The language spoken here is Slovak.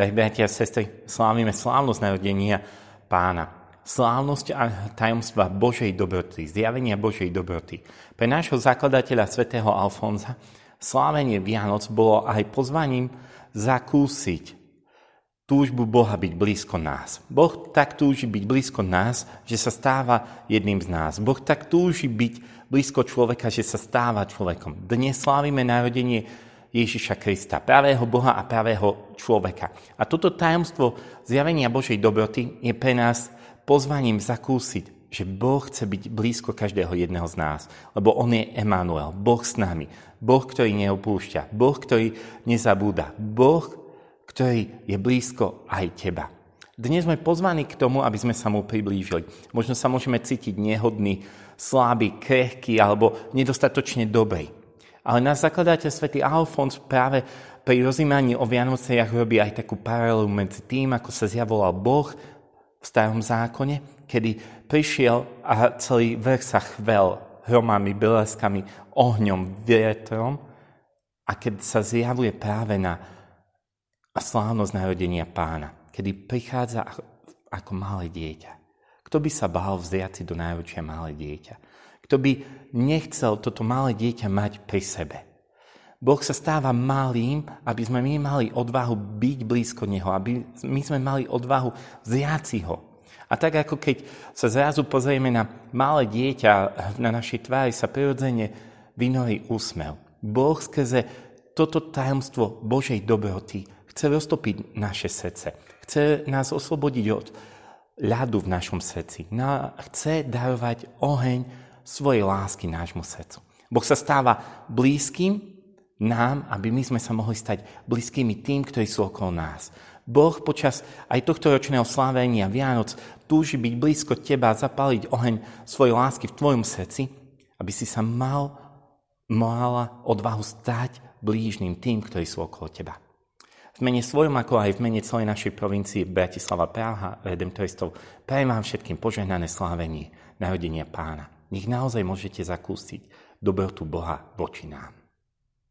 Drahí bratia a sestry, slávime slávnosť narodenia pána. Slávnosť a tajomstva Božej dobroty, zjavenia Božej dobroty. Pre nášho zakladateľa svätého Alfonza slávenie Vianoc bolo aj pozvaním zakúsiť túžbu Boha byť blízko nás. Boh tak túži byť blízko nás, že sa stáva jedným z nás. Boh tak túži byť blízko človeka, že sa stáva človekom. Dnes slávime narodenie Ježiša Krista, pravého Boha a pravého človeka. A toto tajomstvo zjavenia Božej dobroty je pre nás pozvaním zakúsiť, že Boh chce byť blízko každého jedného z nás, lebo On je Emanuel, Boh s nami, Boh, ktorý neopúšťa, Boh, ktorý nezabúda, Boh, ktorý je blízko aj teba. Dnes sme pozvaní k tomu, aby sme sa mu priblížili. Možno sa môžeme cítiť nehodný, slabý, krehký alebo nedostatočne dobrý. Ale náš zakladateľ svätý Alfons práve pri rozímaní o Vianociach robí aj takú paralelu medzi tým, ako sa zjavoval Boh v starom zákone, kedy prišiel a celý vrch sa chvel hromami, bleskami, ohňom, vietrom a keď sa zjavuje práve na slávnosť narodenia pána, kedy prichádza ako malé dieťa. Kto by sa bál vziať si do náručia malé dieťa? Kto by nechcel toto malé dieťa mať pri sebe. Boh sa stáva malým, aby sme my mali odvahu byť blízko Neho, aby my sme mali odvahu vziať si ho. A tak ako keď sa zrazu pozrieme na malé dieťa, na našej tvári sa prirodzene vynorí úsmev. Boh skrze toto tajomstvo Božej dobroty chce roztopiť naše srdce. Chce nás oslobodiť od ľadu v našom srdci. No, chce darovať oheň svojej lásky nášmu srdcu. Boh sa stáva blízkym nám, aby my sme sa mohli stať blízkymi tým, ktorí sú okolo nás. Boh počas aj tohto ročného slávenia Vianoc túži byť blízko teba a zapaliť oheň svojej lásky v tvojom srdci, aby si sa mal, mala odvahu stať blížnym tým, ktorí sú okolo teba. V mene svojom, ako aj v mene celej našej provincii Bratislava Praha, Redemptoristov, prajem vám všetkým požehnané slávenie narodenia pána. Nech naozaj môžete zakúsiť dobrotu Boha voči nám.